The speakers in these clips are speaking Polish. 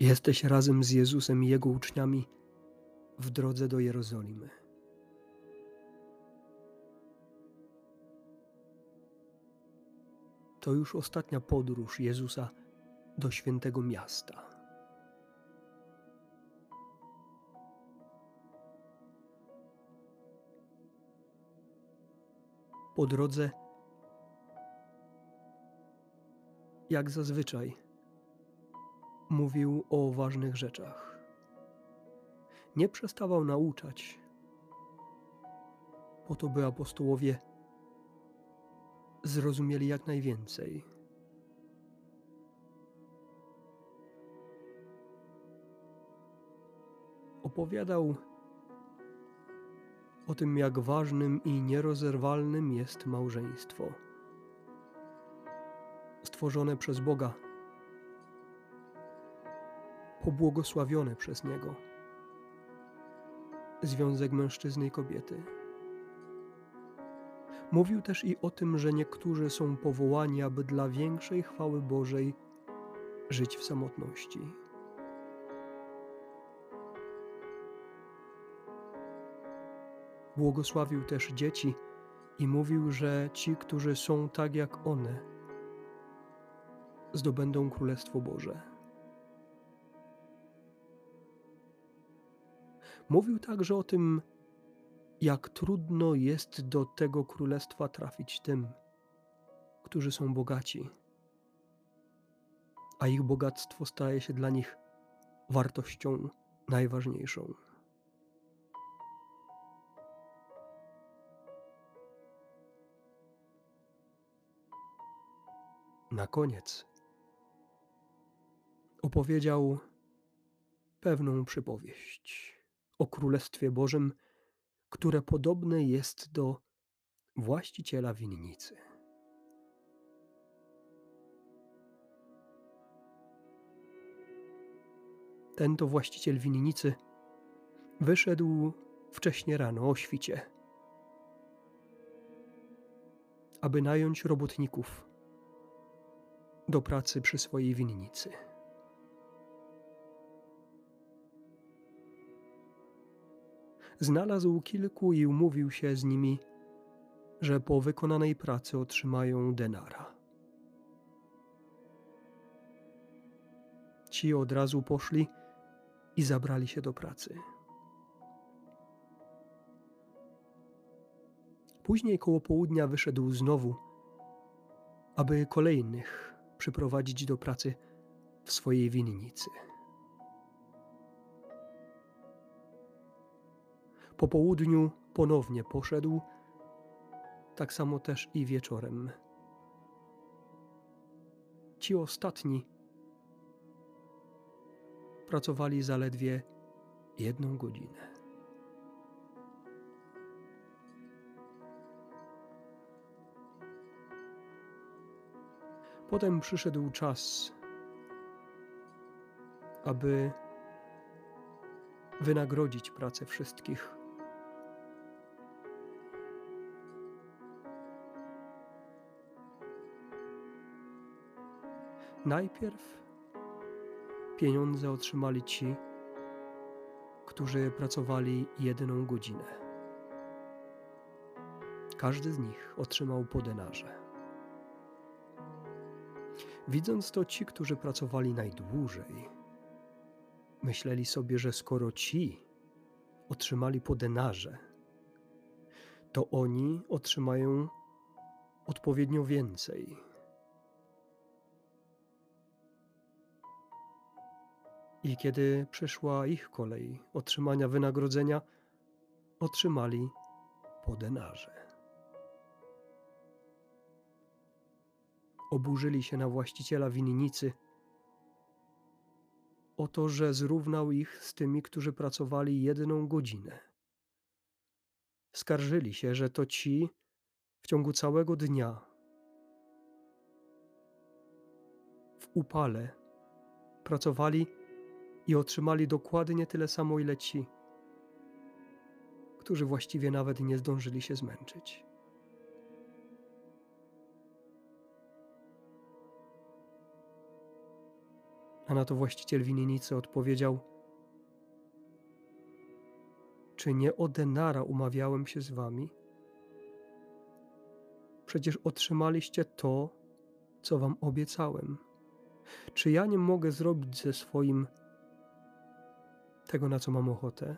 Jesteś razem z Jezusem i Jego uczniami w drodze do Jerozolimy. To już ostatnia podróż Jezusa do świętego miasta. Po drodze, jak zazwyczaj, mówił o ważnych rzeczach. Nie przestawał nauczać, po to by apostołowie zrozumieli jak najwięcej. Opowiadał o tym, jak ważnym i nierozerwalnym jest małżeństwo. Stworzone przez Boga, pobłogosławione przez Niego. Związek mężczyzny i kobiety. Mówił też i o tym, że niektórzy są powołani, aby dla większej chwały Bożej żyć w samotności. Błogosławił też dzieci i mówił, że ci, którzy są tak jak one, zdobędą Królestwo Boże. Mówił także o tym, jak trudno jest do tego królestwa trafić tym, którzy są bogaci, a ich bogactwo staje się dla nich wartością najważniejszą. Na koniec opowiedział pewną przypowieść o Królestwie Bożym, które podobne jest do właściciela winnicy. Ten to właściciel winnicy wyszedł wcześnie rano o świcie, aby nająć robotników do pracy przy swojej winnicy. Znalazł kilku i umówił się z nimi, że po wykonanej pracy otrzymają denara. Ci od razu poszli i zabrali się do pracy. Później koło południa wyszedł znowu, aby kolejnych przyprowadzić do pracy w swojej winnicy. Po południu ponownie poszedł, tak samo też i wieczorem. Ci ostatni pracowali zaledwie jedną godzinę. Potem przyszedł czas, aby wynagrodzić pracę wszystkich. Najpierw pieniądze otrzymali ci, którzy pracowali jedną godzinę. Każdy z nich otrzymał po denarze. Widząc to, ci, którzy pracowali najdłużej, myśleli sobie, że skoro ci otrzymali po denarze, to oni otrzymają odpowiednio więcej. I kiedy przyszła ich kolej otrzymania wynagrodzenia, otrzymali po denarze. Oburzyli się na właściciela winnicy o to, że zrównał ich z tymi, którzy pracowali jedną godzinę. Skarżyli się, że to ci w ciągu całego dnia w upale pracowali i otrzymali dokładnie tyle samo, ile ci, którzy właściwie nawet nie zdążyli się zmęczyć. A na to właściciel winnicy odpowiedział: Czy nie o denara umawiałem się z wami? Przecież otrzymaliście to, co wam obiecałem. Czy ja nie mogę zrobić ze swoim tego, na co mam ochotę?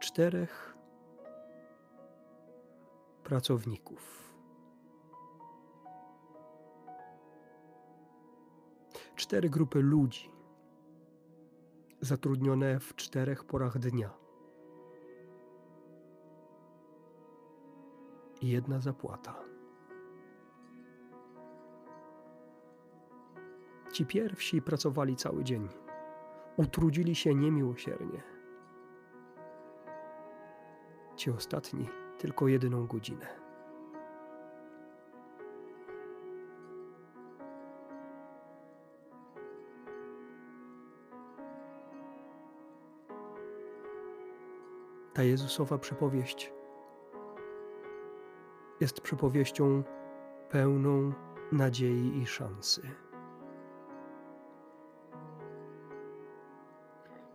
czterech pracowników. Cztery grupy ludzi zatrudnione w czterech porach dnia. I jedna zapłata. Ci pierwsi pracowali cały dzień. Utrudzili się niemiłosiernie ci ostatni tylko jedyną godzinę. Ta Jezusowa przypowieść jest przypowieścią pełną nadziei i szansy.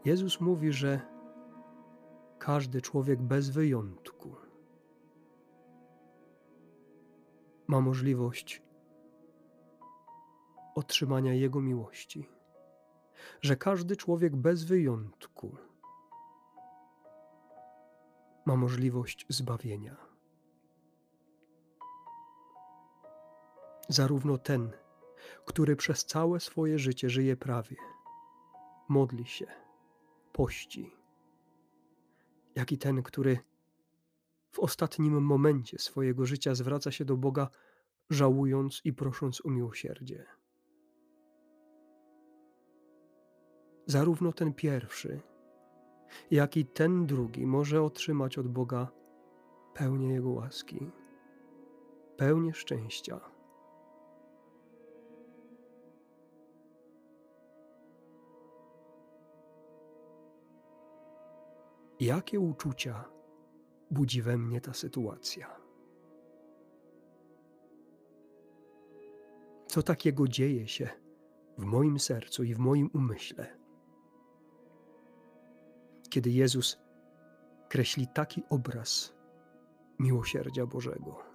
Jezus mówi, że każdy człowiek bez wyjątku ma możliwość otrzymania Jego miłości, że każdy człowiek bez wyjątku ma możliwość zbawienia. Zarówno ten, który przez całe swoje życie żyje prawie, modli się, pości, jak i ten, który w ostatnim momencie swojego życia zwraca się do Boga, żałując i prosząc o miłosierdzie. Zarówno ten pierwszy, jak i ten drugi może otrzymać od Boga pełnię Jego łaski, pełnię szczęścia. Jakie uczucia budzi we mnie ta sytuacja? Co takiego dzieje się w moim sercu i w moim umyśle, kiedy Jezus kreśli taki obraz miłosierdzia Bożego?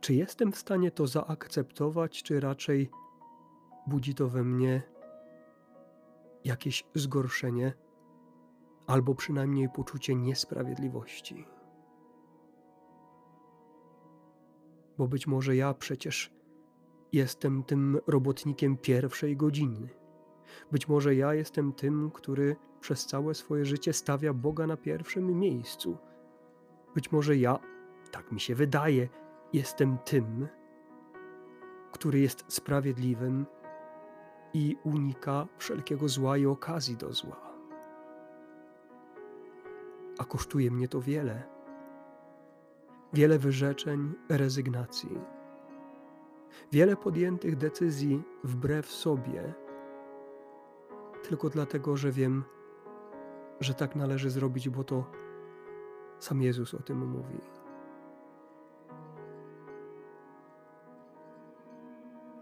Czy jestem w stanie to zaakceptować, czy raczej budzi to we mnie jakieś zgorszenie, albo przynajmniej poczucie niesprawiedliwości? Bo być może ja przecież jestem tym robotnikiem pierwszej godziny. Być może ja jestem tym, który przez całe swoje życie stawia Boga na pierwszym miejscu. Być może ja, tak mi się wydaje, Jestem tym, który jest sprawiedliwym i unika wszelkiego zła i okazji do zła. A kosztuje mnie to wiele. Wiele wyrzeczeń, rezygnacji, wiele podjętych decyzji wbrew sobie, tylko dlatego, że wiem, że tak należy zrobić, bo to sam Jezus o tym mówi.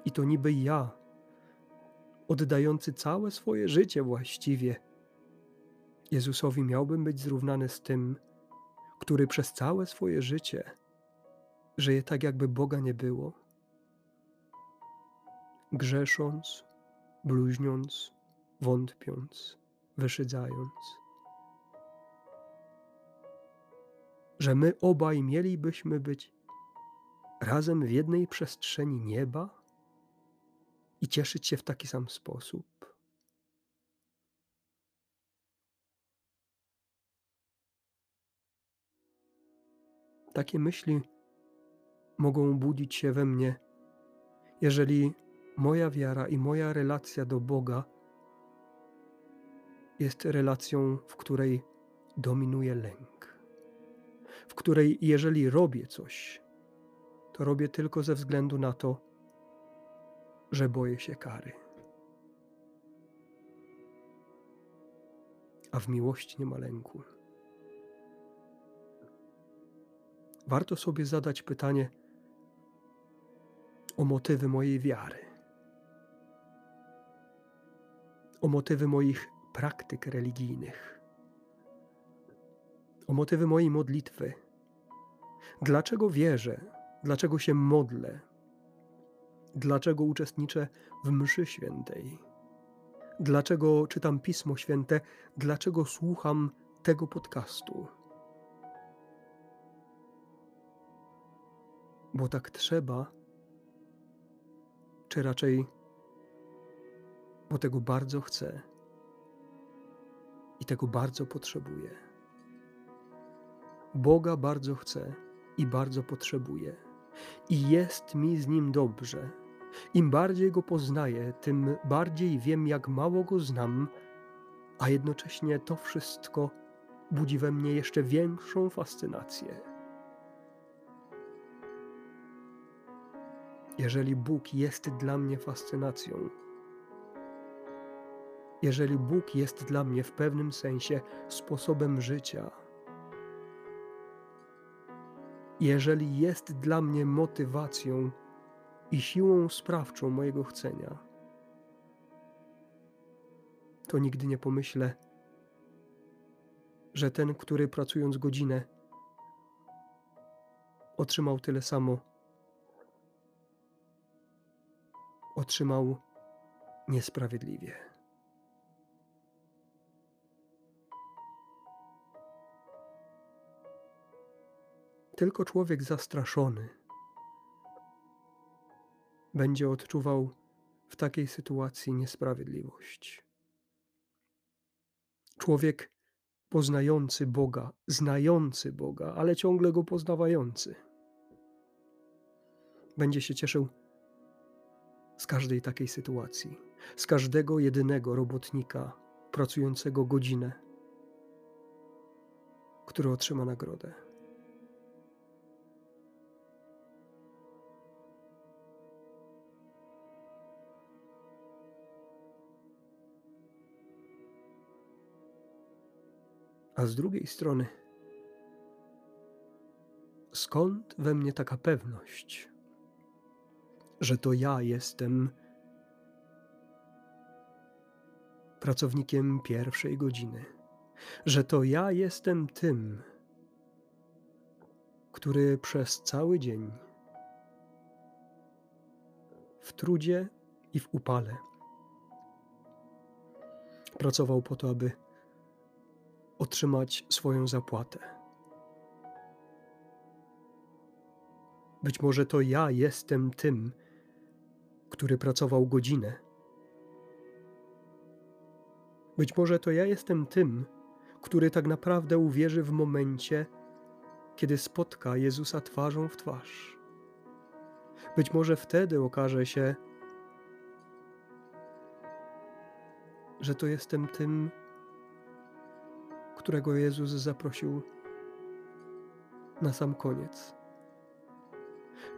I to niby ja, oddający całe swoje życie właściwie, Jezusowi miałbym być zrównany z tym, który przez całe swoje życie żyje tak, jakby Boga nie było, grzesząc, bluźniąc, wątpiąc, wyszydzając. Że my obaj mielibyśmy być razem w jednej przestrzeni nieba? I cieszyć się w taki sam sposób. Takie myśli mogą budzić się we mnie, jeżeli moja wiara i moja relacja do Boga jest relacją, w której dominuje lęk, w której jeżeli robię coś, to robię tylko ze względu na to, że boję się kary. A w miłości nie ma lęku. Warto sobie zadać pytanie o motywy mojej wiary, o motywy moich praktyk religijnych, o motywy mojej modlitwy. Dlaczego wierzę? Dlaczego się modlę? Dlaczego uczestniczę w mszy świętej? Dlaczego czytam Pismo Święte? Dlaczego słucham tego podcastu? Bo tak trzeba, czy raczej, bo tego bardzo chcę i tego bardzo potrzebuję. Boga bardzo chcę i bardzo potrzebuję, i jest mi z nim dobrze. Im bardziej go poznaję, tym bardziej wiem, jak mało go znam, a jednocześnie to wszystko budzi we mnie jeszcze większą fascynację. Jeżeli Bóg jest dla mnie fascynacją, jeżeli Bóg jest dla mnie w pewnym sensie sposobem życia, jeżeli jest dla mnie motywacją i siłą sprawczą mojego chcenia, to nigdy nie pomyślę, że ten, który pracując godzinę, otrzymał tyle samo, otrzymał niesprawiedliwie. Tylko człowiek zastraszony będzie odczuwał w takiej sytuacji niesprawiedliwość. Człowiek poznający Boga, znający Boga, ale ciągle go poznawający, będzie się cieszył z każdej takiej sytuacji, z każdego jedynego robotnika pracującego godzinę, który otrzyma nagrodę. A z drugiej strony, skąd we mnie taka pewność, że to ja jestem pracownikiem pierwszej godziny, że to ja jestem tym, który przez cały dzień w trudzie i w upale pracował po to, aby otrzymać swoją zapłatę. Być może to ja jestem tym, który pracował godzinę. Być może to ja jestem tym, który tak naprawdę uwierzy w momencie, kiedy spotka Jezusa twarzą w twarz. Być może wtedy okaże się, że to jestem tym, którego Jezus zaprosił na sam koniec,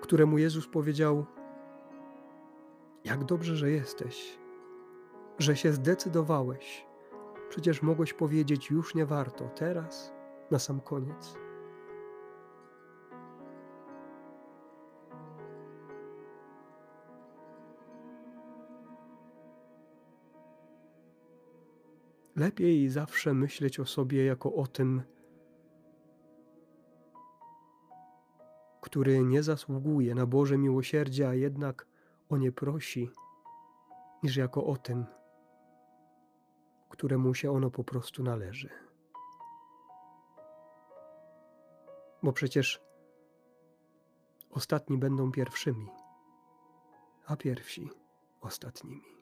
któremu Jezus powiedział: Jak dobrze, że jesteś, że się zdecydowałeś. Przecież mogłeś powiedzieć: Już nie warto, teraz, na sam koniec. Lepiej zawsze myśleć o sobie jako o tym, który nie zasługuje na Boże miłosierdzie, a jednak o nie prosi, niż jako o tym, któremu się ono po prostu należy. Bo przecież ostatni będą pierwszymi, a pierwsi ostatnimi.